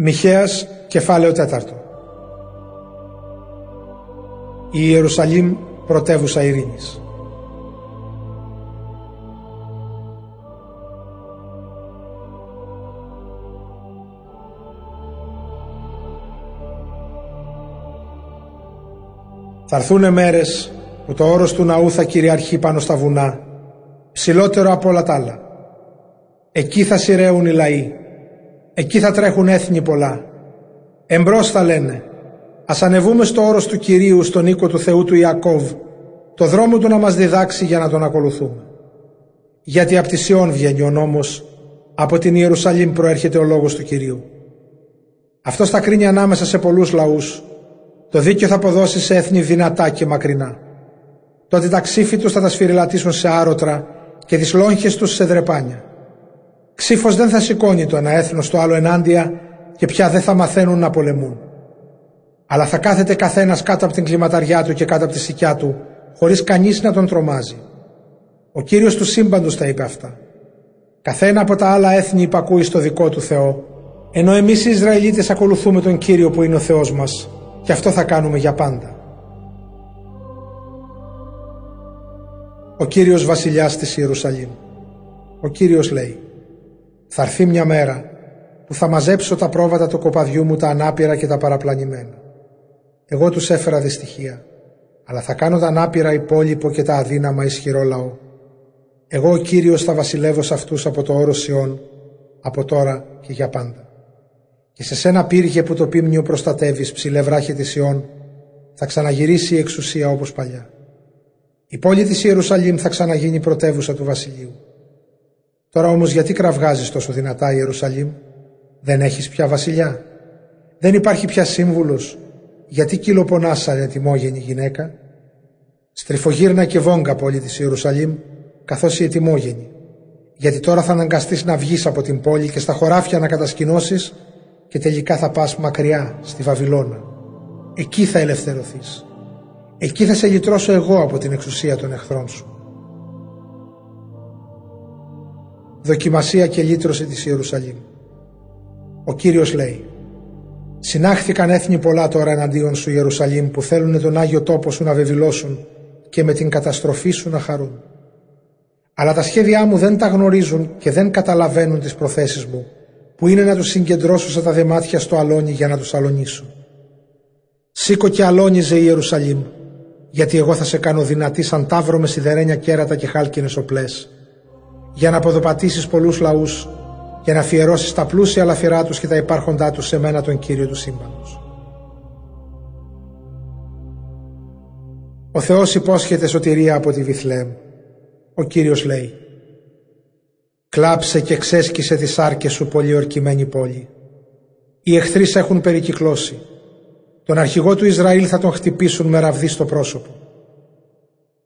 Μιχαίας κεφάλαιο τέταρτο. Η Ιερουσαλήμ πρωτεύουσα ειρήνης. Θα έρθουν μέρες που το όρος του ναού θα κυριαρχεί πάνω στα βουνά ψηλότερο από όλα τα άλλα. Εκεί θα σειραίουν οι λαοί Εκεί θα τρέχουν έθνη πολλά. Εμπρός θα λένε Ας ανεβούμε στο όρος του Κυρίου στον οίκο του Θεού του Ιακώβ το δρόμο του να μας διδάξει για να τον ακολουθούμε. Γιατί από τη Σιών βγαίνει ο νόμος από την Ιερουσαλήμ προέρχεται ο λόγος του Κυρίου. Αυτό θα κρίνει ανάμεσα σε πολλούς λαούς το δίκαιο θα αποδώσει σε έθνη δυνατά και μακρινά. Τότε τα ξύφη τους θα τα σφυριλατήσουν σε άρωτρα και τις λόγχες τους σε δρεπάνια. Ξύφος δεν θα σηκώνει το ένα έθνος στο άλλο ενάντια και πια δεν θα μαθαίνουν να πολεμούν. Αλλά θα κάθεται καθένας κάτω από την κλιματαριά του και κάτω από τη σικιά του, χωρίς κανείς να τον τρομάζει. Ο Κύριος του σύμπαντος τα είπε αυτά. Καθένα από τα άλλα έθνη υπακούει στο δικό του Θεό, ενώ εμείς οι Ισραηλίτες ακολουθούμε τον Κύριο που είναι ο Θεός μας και αυτό θα κάνουμε για πάντα. Ο Κύριος Βασιλιάς της Ιερουσαλήμ. Ο Κύριος λέει θα έρθει μια μέρα που θα μαζέψω τα πρόβατα του κοπαδιού μου τα ανάπηρα και τα παραπλανημένα. Εγώ τους έφερα δυστυχία, αλλά θα κάνω τα ανάπηρα υπόλοιπο και τα αδύναμα ισχυρό λαό. Εγώ ο Κύριος θα βασιλεύω σε αυτούς από το όρος Σιών, από τώρα και για πάντα. Και σε σένα πύργε που το πίμνιο προστατεύεις ψηλέ βράχε της Σιών, θα ξαναγυρίσει η εξουσία όπως παλιά. Η πόλη της Ιερουσαλήμ θα ξαναγίνει πρωτεύουσα του βασιλείου. Τώρα όμως γιατί κραυγάζεις τόσο δυνατά Ιερουσαλήμ, δεν έχεις πια βασιλιά, δεν υπάρχει πια σύμβουλος, γιατί κυλοπονάς σαν ετοιμόγενη γυναίκα; Στριφογύρνα και βόγκα πόλη της Ιερουσαλήμ, καθώς η ετοιμόγενη, γιατί τώρα θα αναγκαστείς να βγεις από την πόλη και στα χωράφια να κατασκηνώσεις και τελικά θα πας μακριά στη Βαβυλώνα. Εκεί θα ελευθερωθείς. Εκεί θα σε λυτρώσω εγώ από την εξουσία των εχθρών σου. Δοκιμασία και λύτρωση της Ιερουσαλήμ. Ο Κύριος λέει «Συνάχθηκαν έθνη πολλά τώρα εναντίον σου Ιερουσαλήμ που θέλουν τον Άγιο τόπο σου να βεβηλώσουν και με την καταστροφή σου να χαρούν. Αλλά τα σχέδιά μου δεν τα γνωρίζουν και δεν καταλαβαίνουν τις προθέσεις μου που είναι να τους συγκεντρώσω σαν τα δεμάτια στο αλόνι για να τους αλωνίσω. Σήκω και αλόνιζε η Ιερουσαλήμ γιατί εγώ θα σε κάνω δυνατή σαν τάβρο με σιδερένια κέρατα και χάλκινες οπλές για να αποδοπατήσεις πολλούς λαούς και να αφιερώσεις τα πλούσια λαφυρά τους και τα υπάρχοντά τους σε μένα τον Κύριο του σύμπαντος. Ο Θεός υπόσχεται σωτηρία από τη Βιθλέμ. Ο Κύριος λέει «Κλάψε και ξέσκησε τις άρκες σου πολιορκημένη πόλη. Οι εχθροί έχουν περικυκλώσει. Τον αρχηγό του Ισραήλ θα τον χτυπήσουν με ραβδί στο πρόσωπο.